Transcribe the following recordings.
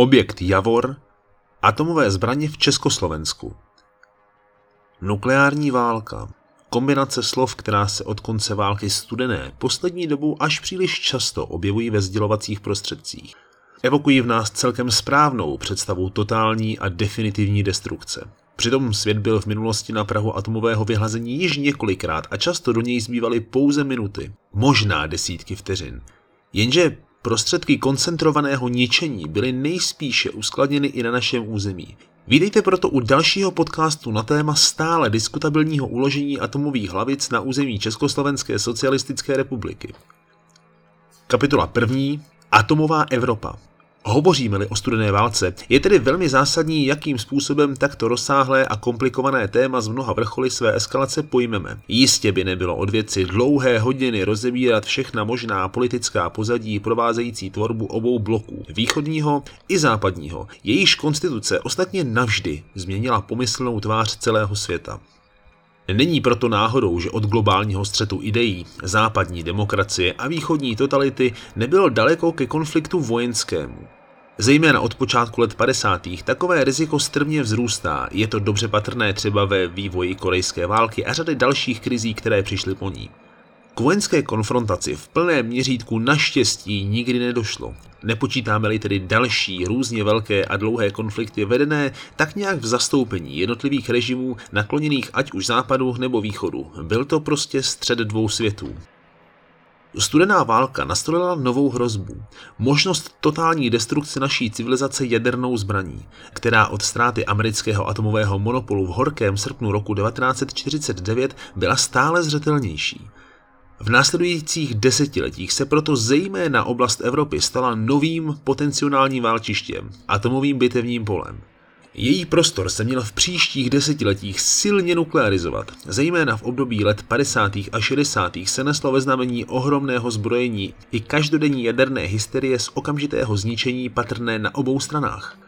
Objekt Javor, atomové zbraně v Československu. Nukleární válka, kombinace slov, která se od konce války studené poslední dobou až příliš často objevují ve sdělovacích prostředcích. Evokují v nás celkem správnou představu totální a definitivní destrukce. Přitom svět byl v minulosti na Prahu atomového vyhlazení již několikrát a často do něj zbývaly pouze minuty, možná desítky vteřin. Jenže prostředky koncentrovaného ničení byly nejspíše uskladněny i na našem území. Vítejte proto u dalšího podcastu na téma stále diskutabilního uložení atomových hlavic na území Československé socialistické republiky. Kapitola první. Atomová Evropa. Hovoříme-li o studené válce, je tedy velmi zásadní, jakým způsobem takto rozsáhlé a komplikované téma z mnoha vrcholy své eskalace pojmeme. Jistě by nebylo od věci dlouhé hodiny rozebírat všechna možná politická pozadí provázející tvorbu obou bloků, východního i západního. Jejíž konstituce ostatně navždy změnila pomyslnou tvář celého světa. Není proto náhodou, že od globálního střetu ideí, západní demokracie a východní totality nebylo daleko ke konfliktu vojenskému. Zejména od počátku let 50. takové riziko strmě vzrůstá, je to dobře patrné třeba ve vývoji korejské války a řady dalších krizí, které přišly po ní. K vojenské konfrontaci v plném měřítku naštěstí nikdy nedošlo. Nepočítáme-li tedy další různě velké a dlouhé konflikty vedené tak nějak v zastoupení jednotlivých režimů nakloněných ať už západu nebo východu. Byl to prostě střed dvou světů. Studená válka nastolila novou hrozbu. Možnost totální destrukce naší civilizace jadernou zbraní, která od ztráty amerického atomového monopolu v horkém srpnu roku 1949 byla stále zřetelnější. V následujících desetiletích se proto zejména oblast Evropy stala novým potenciálním válčištěm, atomovým bitevním polem. Její prostor se měl v příštích desetiletích silně nuklearizovat. Zejména v období let 50. a 60. se neslo ve znamení ohromného zbrojení i každodenní jaderné hysterie z okamžitého zničení patrné na obou stranách.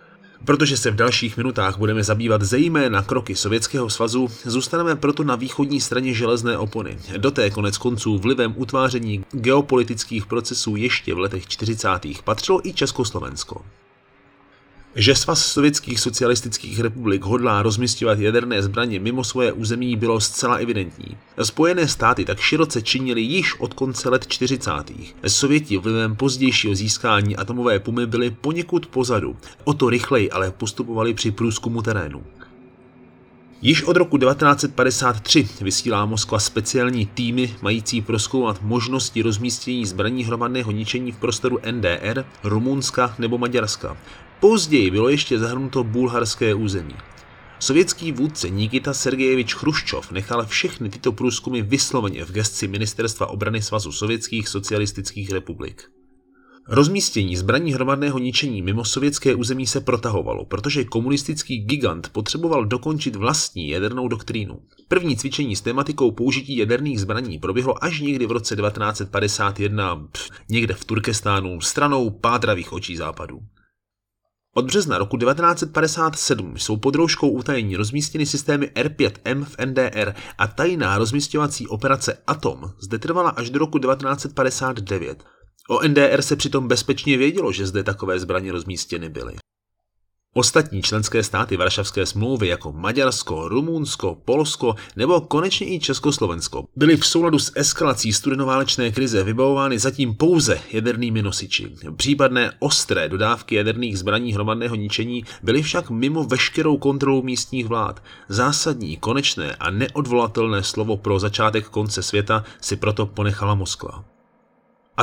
Protože se v dalších minutách budeme zabývat zejména kroky Sovětského svazu, zůstaneme proto na východní straně železné opony. Do té konec konců vlivem utváření geopolitických procesů ještě v letech 40. patřilo i Československo. Že svaz sovětských socialistických republik hodlá rozmistovat jaderné zbraně mimo svoje území bylo zcela evidentní. Spojené státy tak široce činili již od konce let 40. Sověti vlivem pozdějšího získání atomové pumy byli poněkud pozadu, o to rychleji ale postupovali při průzkumu terénu. Již od roku 1953 vysílá Moskva speciální týmy mající proskoumat možnosti rozmístění zbraní hromadného ničení v prostoru NDR, Rumunska nebo Maďarska. Později bylo ještě zahrnuto bulharské území. Sovětský vůdce Nikita Sergejevič Chruščov nechal všechny tyto průzkumy vysloveně v gesci Ministerstva obrany Svazu sovětských socialistických republik. Rozmístění zbraní hromadného ničení mimo sovětské území se protahovalo, protože komunistický gigant potřeboval dokončit vlastní jadernou doktrínu. První cvičení s tematikou použití jaderných zbraní proběhlo až někdy v roce 1951 pff, někde v Turkestánu stranou pátravých očí západu. Od března roku 1957 jsou pod rouškou utajení rozmístěny systémy R5M v NDR a tajná rozmístěvací operace Atom zde trvala až do roku 1959. O NDR se přitom bezpečně vědělo, že zde takové zbraně rozmístěny byly. Ostatní členské státy Varšavské smlouvy jako Maďarsko, Rumunsko, Polsko nebo konečně i Československo byly v souladu s eskalací studenoválečné krize vybavovány zatím pouze jadernými nosiči. Případné ostré dodávky jaderných zbraní hromadného ničení byly však mimo veškerou kontrolu místních vlád. Zásadní, konečné a neodvolatelné slovo pro začátek konce světa si proto ponechala Moskva.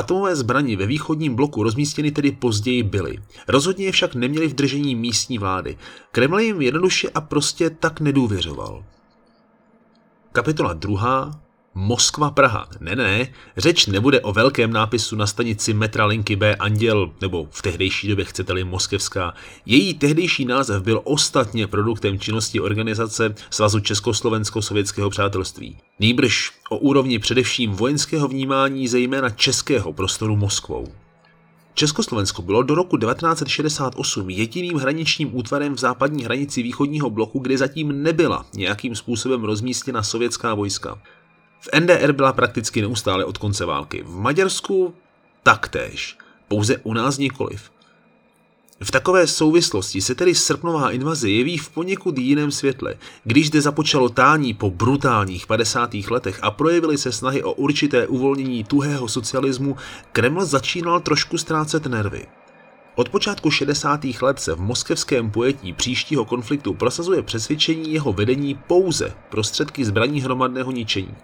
Atomové zbraně ve východním bloku rozmístěny tedy později byly. Rozhodně je však neměli v držení místní vlády. Kreml jim jednoduše a prostě tak nedůvěřoval. Kapitola 2. Moskva Praha. Ne, ne, řeč nebude o velkém nápisu na stanici metra linky B Anděl, nebo v tehdejší době chcete-li Moskevská. Její tehdejší název byl ostatně produktem činnosti organizace Svazu Československo-sovětského přátelství. Nýbrž o úrovni především vojenského vnímání zejména českého prostoru Moskvou. Československo bylo do roku 1968 jediným hraničním útvarem v západní hranici východního bloku, kde zatím nebyla nějakým způsobem rozmístěna sovětská vojska. V NDR byla prakticky neustále od konce války. V Maďarsku taktéž. Pouze u nás nikoliv. V takové souvislosti se tedy srpnová invaze jeví v poněkud jiném světle. Když zde započalo tání po brutálních 50. letech a projevily se snahy o určité uvolnění tuhého socialismu, Kreml začínal trošku ztrácet nervy. Od počátku 60. let se v moskevském pojetí příštího konfliktu prosazuje přesvědčení jeho vedení pouze prostředky zbraní hromadného ničení.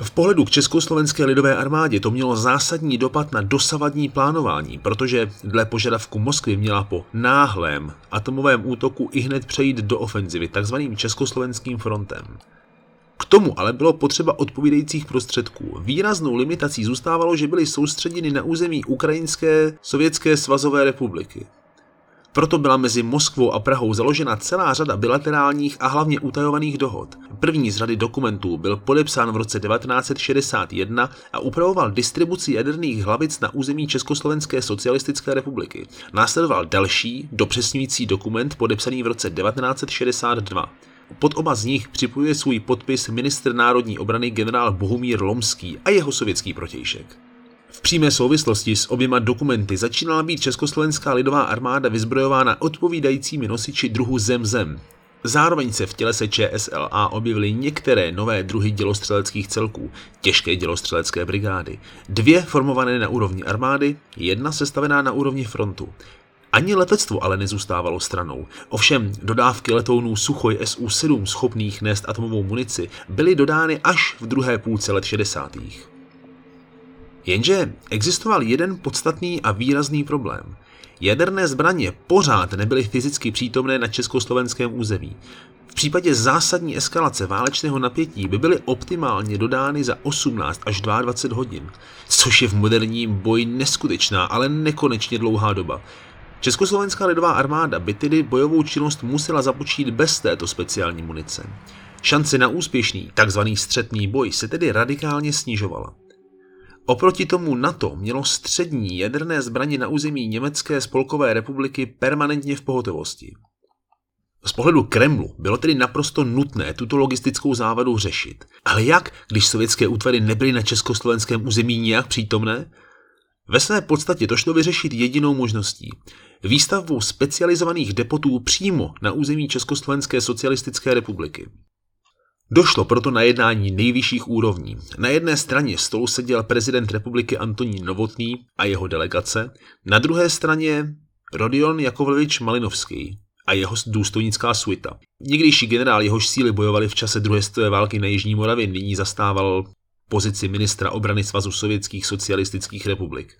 V pohledu k Československé lidové armádě to mělo zásadní dopad na dosavadní plánování, protože dle požadavku Moskvy měla po náhlém atomovém útoku i hned přejít do ofenzivy takzvaným Československým frontem. K tomu ale bylo potřeba odpovídajících prostředků. Výraznou limitací zůstávalo, že byly soustředěny na území Ukrajinské sovětské svazové republiky. Proto byla mezi Moskvou a Prahou založena celá řada bilaterálních a hlavně utajovaných dohod. První z řady dokumentů byl podepsán v roce 1961 a upravoval distribuci jaderných hlavic na území Československé socialistické republiky. Následoval další, dopřesňující dokument podepsaný v roce 1962. Pod oba z nich připojuje svůj podpis ministr národní obrany generál Bohumír Lomský a jeho sovětský protějšek. V přímé souvislosti s oběma dokumenty začínala být Československá lidová armáda vyzbrojována odpovídajícími nosiči druhu Zem-Zem. Zároveň se v tělese ČSLA objevily některé nové druhy dělostřeleckých celků, těžké dělostřelecké brigády. Dvě formované na úrovni armády, jedna sestavená na úrovni frontu. Ani letectvo ale nezůstávalo stranou. Ovšem, dodávky letounů Suchoj Su-7 schopných nést atomovou munici byly dodány až v druhé půlce let 60. Jenže existoval jeden podstatný a výrazný problém. Jaderné zbraně pořád nebyly fyzicky přítomné na československém území. V případě zásadní eskalace válečného napětí by byly optimálně dodány za 18 až 22 hodin, což je v moderním boji neskutečná, ale nekonečně dlouhá doba. Československá lidová armáda by tedy bojovou činnost musela započít bez této speciální munice. Šance na úspěšný, takzvaný střetný boj se tedy radikálně snižovala. Oproti tomu NATO mělo střední jaderné zbraně na území Německé spolkové republiky permanentně v pohotovosti. Z pohledu Kremlu bylo tedy naprosto nutné tuto logistickou závadu řešit. Ale jak, když sovětské útvary nebyly na československém území nijak přítomné? Ve své podstatě to šlo vyřešit jedinou možností. Výstavbou specializovaných depotů přímo na území Československé socialistické republiky. Došlo proto na jednání nejvyšších úrovní. Na jedné straně stolu seděl prezident republiky Antonín Novotný a jeho delegace, na druhé straně Rodion Jakovlevič Malinovský a jeho důstojnická suita. Někdejší generál, jehož síly bojovali v čase druhé světové války na Jižní Moravě, nyní zastával pozici ministra obrany Svazu sovětských socialistických republik.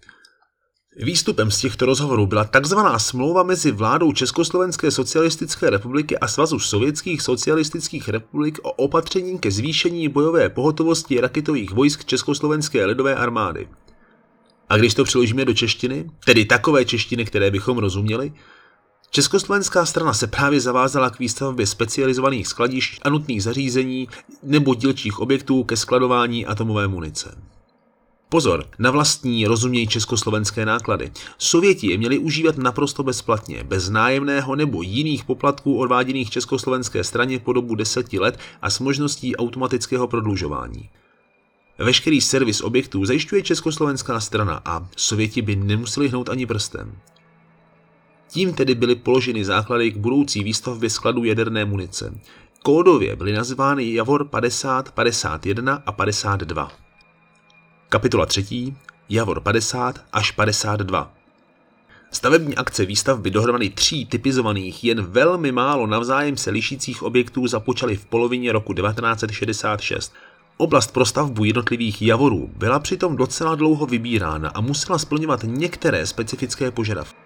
Výstupem z těchto rozhovorů byla takzvaná smlouva mezi vládou Československé socialistické republiky a Svazu sovětských socialistických republik o opatření ke zvýšení bojové pohotovosti raketových vojsk Československé lidové armády. A když to přeložíme do češtiny, tedy takové češtiny, které bychom rozuměli, Československá strana se právě zavázala k výstavbě specializovaných skladišť a nutných zařízení nebo dílčích objektů ke skladování atomové munice. Pozor, na vlastní rozumějí československé náklady. Sověti je měli užívat naprosto bezplatně, bez nájemného nebo jiných poplatků odváděných československé straně po dobu deseti let a s možností automatického prodlužování. Veškerý servis objektů zajišťuje československá strana a Sověti by nemuseli hnout ani prstem. Tím tedy byly položeny základy k budoucí výstavbě skladů jaderné munice. Kódově byly nazvány Javor 50, 51 a 52. Kapitola 3. Javor 50 až 52. Stavební akce výstavby dohromady tří typizovaných, jen velmi málo navzájem se lišících objektů započaly v polovině roku 1966. Oblast pro stavbu jednotlivých javorů byla přitom docela dlouho vybírána a musela splňovat některé specifické požadavky.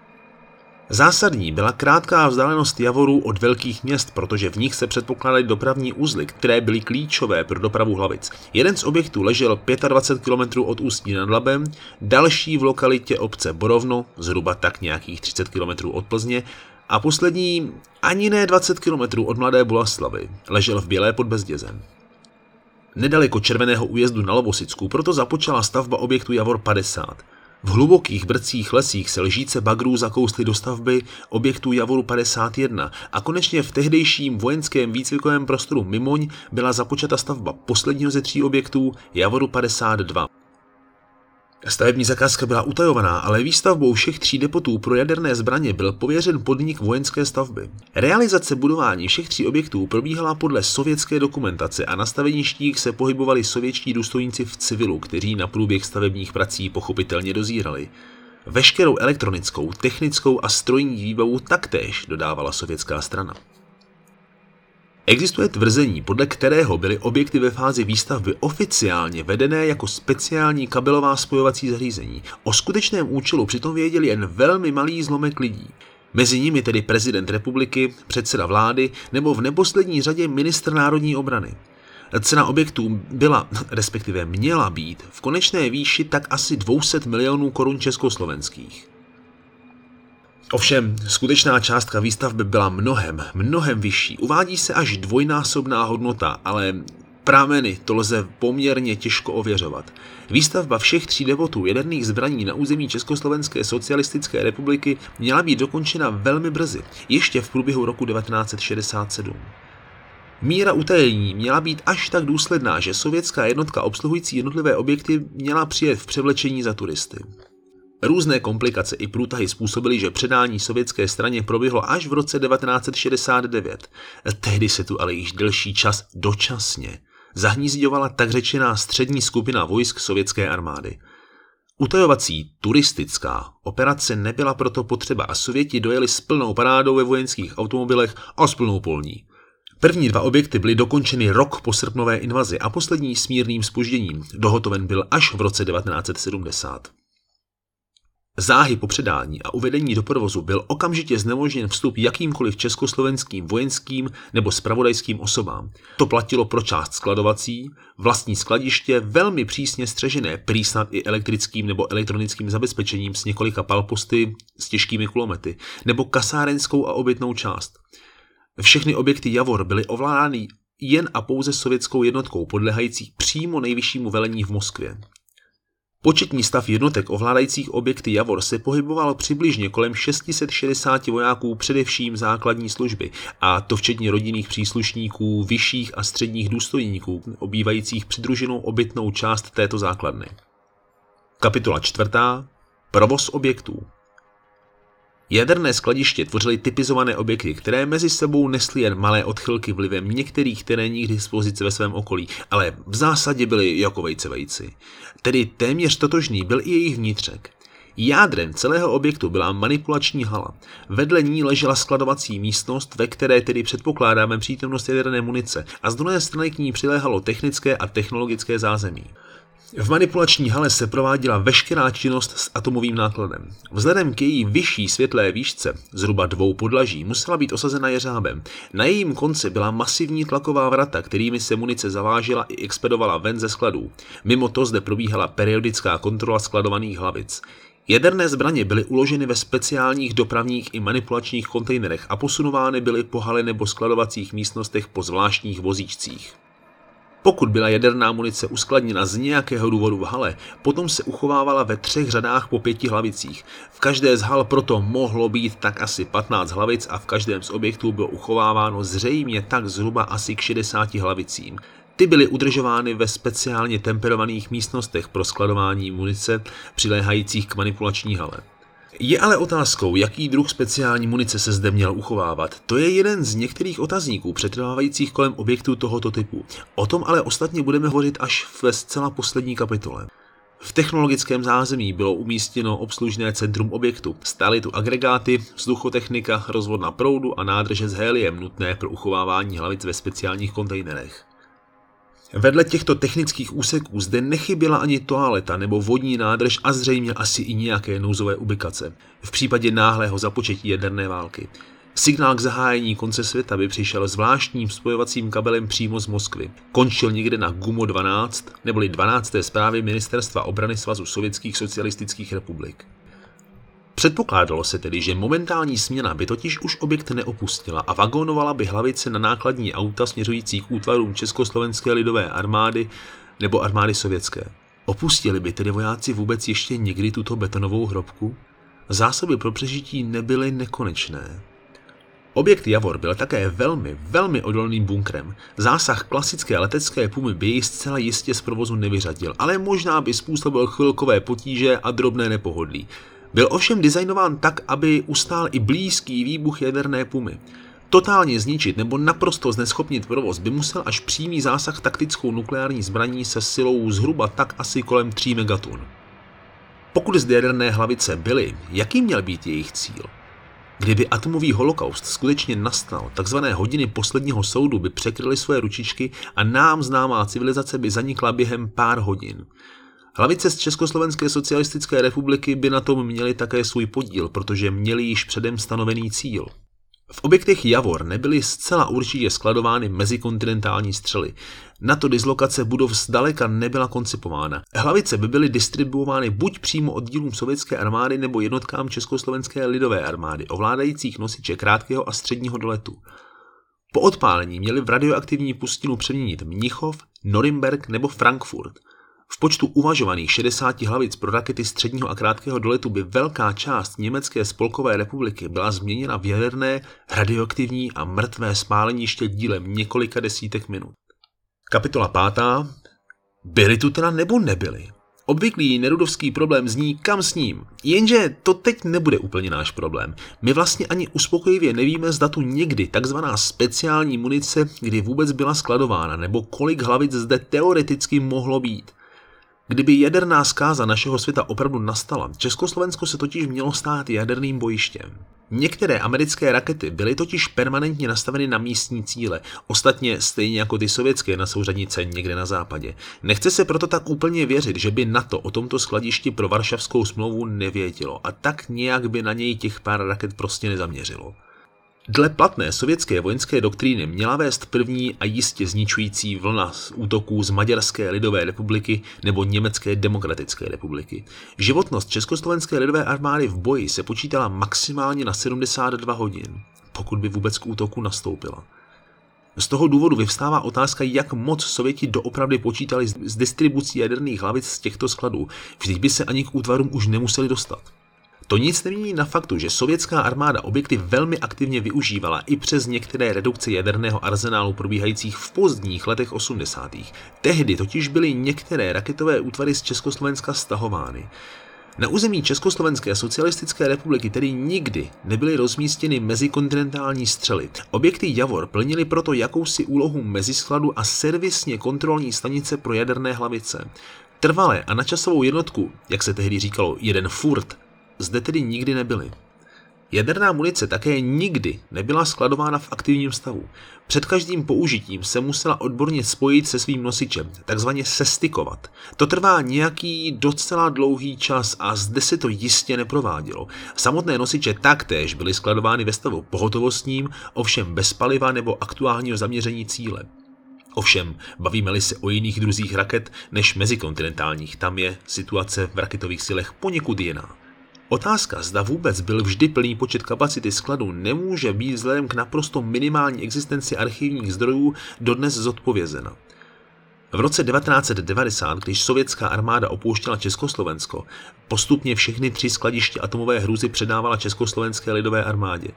Zásadní byla krátká vzdálenost Javorů od velkých měst, protože v nich se předpokládaly dopravní uzly, které byly klíčové pro dopravu hlavic. Jeden z objektů ležel 25 km od Ústí nad Labem, další v lokalitě obce Borovno, zhruba tak nějakých 30 km od Plzně, a poslední ani ne 20 km od Mladé Boleslavy, ležel v Bělé pod Bezdězem. Nedaleko červeného újezdu na Lovosicku proto započala stavba objektu Javor 50. V hlubokých brcích lesích se lžíce bagrů zakously do stavby objektu Javoru 51 a konečně v tehdejším vojenském výcvikovém prostoru Mimoň byla započata stavba posledního ze tří objektů Javoru 52. Stavební zakázka byla utajovaná, ale výstavbou všech tří depotů pro jaderné zbraně byl pověřen podnik vojenské stavby. Realizace budování všech tří objektů probíhala podle sovětské dokumentace a na staveništích se pohybovali sovětští důstojníci v civilu, kteří na průběh stavebních prací pochopitelně dozírali. Veškerou elektronickou, technickou a strojní výbavu taktéž dodávala sovětská strana. Existuje tvrzení, podle kterého byly objekty ve fázi výstavby oficiálně vedené jako speciální kabelová spojovací zařízení. O skutečném účelu přitom věděli jen velmi malý zlomek lidí. Mezi nimi tedy prezident republiky, předseda vlády nebo v neposlední řadě ministr národní obrany. Cena objektů byla, respektive měla být, v konečné výši tak asi 200 milionů korun československých. Ovšem, skutečná částka výstavby byla mnohem, mnohem vyšší. Uvádí se až dvojnásobná hodnota, ale Prámeny to lze poměrně těžko ověřovat. Výstavba všech tří devotů jaderných zbraní na území Československé socialistické republiky měla být dokončena velmi brzy, ještě v průběhu roku 1967. Míra utajení měla být až tak důsledná, že sovětská jednotka obsluhující jednotlivé objekty měla přijet v převlečení za turisty. Různé komplikace i průtahy způsobily, že předání sovětské straně proběhlo až v roce 1969. Tehdy se tu ale již delší čas dočasně zahnízděvala tak řečená střední skupina vojsk sovětské armády. Utajovací turistická operace nebyla proto potřeba a Sověti dojeli s plnou parádou ve vojenských automobilech a s plnou polní. První dva objekty byly dokončeny rok po srpnové invazi a poslední s mírným spožděním. Dohotoven byl až v roce 1970. Záhy po předání a uvedení do provozu byl okamžitě znemožněn vstup jakýmkoliv československým vojenským nebo spravodajským osobám. To platilo pro část skladovací, vlastní skladiště velmi přísně střežené, prý snad i elektrickým nebo elektronickým zabezpečením s několika palposty s těžkými kulomety, nebo kasárenskou a obytnou část. Všechny objekty Javor byly ovládány jen a pouze sovětskou jednotkou podlehající přímo nejvyššímu velení v Moskvě. Početní stav jednotek ovládajících objekty Javor se pohyboval přibližně kolem 660 vojáků především základní služby, a to včetně rodinných příslušníků, vyšších a středních důstojníků, obývajících přidruženou obytnou část této základny. Kapitola čtvrtá. Provoz objektů. Jaderné skladiště tvořily typizované objekty, které mezi sebou nesly jen malé odchylky vlivem některých terénních dispozic ve svém okolí, ale v zásadě byly jako vejce vejci. Tedy téměř totožný byl i jejich vnitřek. Jádrem celého objektu byla manipulační hala. Vedle ní ležela skladovací místnost, ve které tedy předpokládáme přítomnost jaderné munice a z druhé strany k ní přiléhalo technické a technologické zázemí. V manipulační hale se prováděla veškerá činnost s atomovým nákladem. Vzhledem k její vyšší světlé výšce, zhruba dvou podlaží, musela být osazena jeřábem. Na jejím konci byla masivní tlaková vrata, kterými se munice zavážela i expedovala ven ze skladů. Mimo to zde probíhala periodická kontrola skladovaných hlavic. Jaderné zbraně byly uloženy ve speciálních dopravních i manipulačních kontejnerech a posunovány byly po hale nebo skladovacích místnostech po zvláštních vozíčcích. Pokud byla jaderná munice uskladněna z nějakého důvodu v hale, potom se uchovávala ve třech řadách po pěti hlavicích. V každé z hal proto mohlo být tak asi 15 hlavic a v každém z objektů bylo uchováváno zřejmě tak zhruba asi k 60 hlavicím. Ty byly udržovány ve speciálně temperovaných místnostech pro skladování munice přiléhajících k manipulační hale. Je ale otázkou, jaký druh speciální munice se zde měl uchovávat. To je jeden z některých otazníků přetrvávajících kolem objektů tohoto typu. O tom ale ostatně budeme hovořit až ve zcela poslední kapitole. V technologickém zázemí bylo umístěno obslužné centrum objektu. Stály tu agregáty, vzduchotechnika, rozvodna proudu a nádrže s héliem nutné pro uchovávání hlavic ve speciálních kontejnerech. Vedle těchto technických úseků zde nechyběla ani toaleta nebo vodní nádrž a zřejmě asi i nějaké nouzové ubikace. V případě náhlého započetí jaderné války. Signál k zahájení konce světa by přišel zvláštním spojovacím kabelem přímo z Moskvy. Končil někde na GUMO 12, neboli 12. zprávy Ministerstva obrany Svazu sovětských socialistických republik. Předpokládalo se tedy, že momentální směna by totiž už objekt neopustila a vagónovala by hlavice na nákladní auta směřující k útvarům Československé lidové armády nebo armády sovětské. Opustili by tedy vojáci vůbec ještě někdy tuto betonovou hrobku? Zásoby pro přežití nebyly nekonečné. Objekt Javor byl také velmi, velmi odolným bunkrem. Zásah klasické letecké pumy by jej zcela jistě z provozu nevyřadil, ale možná by způsobil chvilkové potíže a drobné nepohodlí. Byl ovšem designován tak, aby ustál i blízký výbuch jaderné pumy. Totálně zničit nebo naprosto zneschopnit provoz by musel až přímý zásah taktickou nukleární zbraní se silou zhruba tak asi kolem 3 megatun. Pokud zde jaderné hlavice byly, jaký měl být jejich cíl? Kdyby atomový holokaust skutečně nastal, takzvané hodiny posledního soudu by překryly své ručičky a nám známá civilizace by zanikla během pár hodin. Hlavice z Československé socialistické republiky by na tom měly také svůj podíl, protože měli již předem stanovený cíl. V objektech Javor nebyly zcela určitě skladovány mezikontinentální střely. Na to dislokace budov zdaleka nebyla koncipována. Hlavice by byly distribuovány buď přímo oddílům sovětské armády nebo jednotkám Československé lidové armády, ovládajících nosiče krátkého a středního doletu. Po odpálení měli v radioaktivní pustinu přeměnit Mnichov, Norimberg nebo Frankfurt – v počtu uvažovaných 60 hlavic pro rakety středního a krátkého doletu by velká část Německé spolkové republiky byla změněna v jaderné, radioaktivní a mrtvé spáleniště dílem několika desítek minut. Kapitola pátá. Byli tu teda nebo nebyli? Obvyklý nerudovský problém zní kam s ním. Jenže to teď nebude úplně náš problém. My vlastně ani uspokojivě nevíme, zda tu někdy takzvaná speciální munice, kdy vůbec byla skladována, nebo kolik hlavic zde teoreticky mohlo být. Kdyby jaderná zkáza našeho světa opravdu nastala, Československo se totiž mělo stát jaderným bojištěm. Některé americké rakety byly totiž permanentně nastaveny na místní cíle, ostatně stejně jako ty sovětské na souřadnice někde na západě. Nechce se proto tak úplně věřit, že by NATO o tomto skladišti pro Varšavskou smlouvu nevědělo a tak nějak by na něj těch pár raket prostě nezaměřilo. Dle platné sovětské vojenské doktríny měla vést první a jistě zničující vlna z útoků z Maďarské lidové republiky nebo Německé demokratické republiky. Životnost Československé lidové armády v boji se počítala maximálně na 72 hodin, pokud by vůbec k útoku nastoupila. Z toho důvodu vyvstává otázka, jak moc Sověti doopravdy počítali s distribucí jaderných hlavic z těchto skladů, vždyť by se ani k útvarům už nemuseli dostat. To nic nemění na faktu, že sovětská armáda objekty velmi aktivně využívala i přes některé redukce jaderného arzenálu probíhajících v pozdních letech 80. Tehdy totiž byly některé raketové útvary z Československa stahovány. Na území Československé socialistické republiky tedy nikdy nebyly rozmístěny mezikontinentální střely. Objekty Javor plnily proto jakousi úlohu meziskladu a servisně kontrolní stanice pro jaderné hlavice. Trvalé a načasovou jednotku, jak se tehdy říkalo, jeden furt, zde tedy nikdy nebyly. Jaderná munice také nikdy nebyla skladována v aktivním stavu. Před každým použitím se musela odborně spojit se svým nosičem, takzvaně sestikovat. To trvá nějaký docela dlouhý čas a zde se to jistě neprovádělo. Samotné nosiče taktéž byly skladovány ve stavu pohotovostním, ovšem bez paliva nebo aktuálního zaměření cíle. Ovšem, bavíme-li se o jiných druzích raket než mezikontinentálních, tam je situace v raketových silech poněkud jiná. Otázka, zda vůbec byl vždy plný počet kapacity skladu, nemůže být vzhledem k naprosto minimální existenci archivních zdrojů dodnes zodpovězena. V roce 1990, když sovětská armáda opouštěla Československo, postupně všechny tři skladiště atomové hrůzy předávala Československé lidové armádě.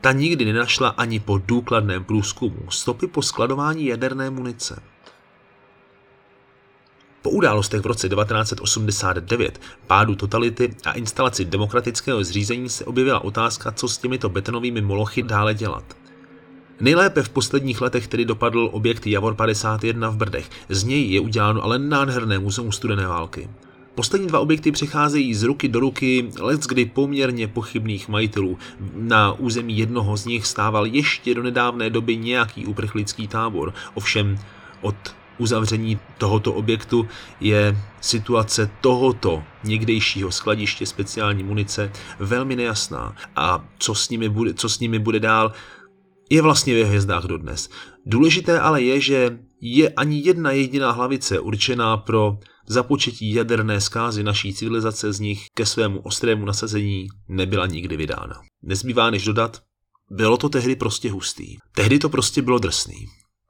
Ta nikdy nenašla ani po důkladném průzkumu stopy po skladování jaderné munice. Po událostech v roce 1989, pádu totality a instalaci demokratického zřízení se objevila otázka, co s těmito betonovými molochy dále dělat. Nejlépe v posledních letech tedy dopadl objekt Javor 51 v Brdech. Z něj je uděláno ale nádherné muzeum studené války. Poslední dva objekty přecházejí z ruky do ruky let kdy poměrně pochybných majitelů. Na území jednoho z nich stával ještě do nedávné doby nějaký uprchlický tábor, ovšem od uzavření tohoto objektu je situace tohoto někdejšího skladiště speciální munice velmi nejasná. A co s nimi bude, co s nimi bude dál, je vlastně ve hvězdách dodnes. Důležité ale je, že je ani jedna jediná hlavice určená pro započetí jaderné zkázy naší civilizace z nich ke svému ostrému nasazení nebyla nikdy vydána. Nezbývá než dodat, bylo to tehdy prostě hustý. Tehdy to prostě bylo drsný.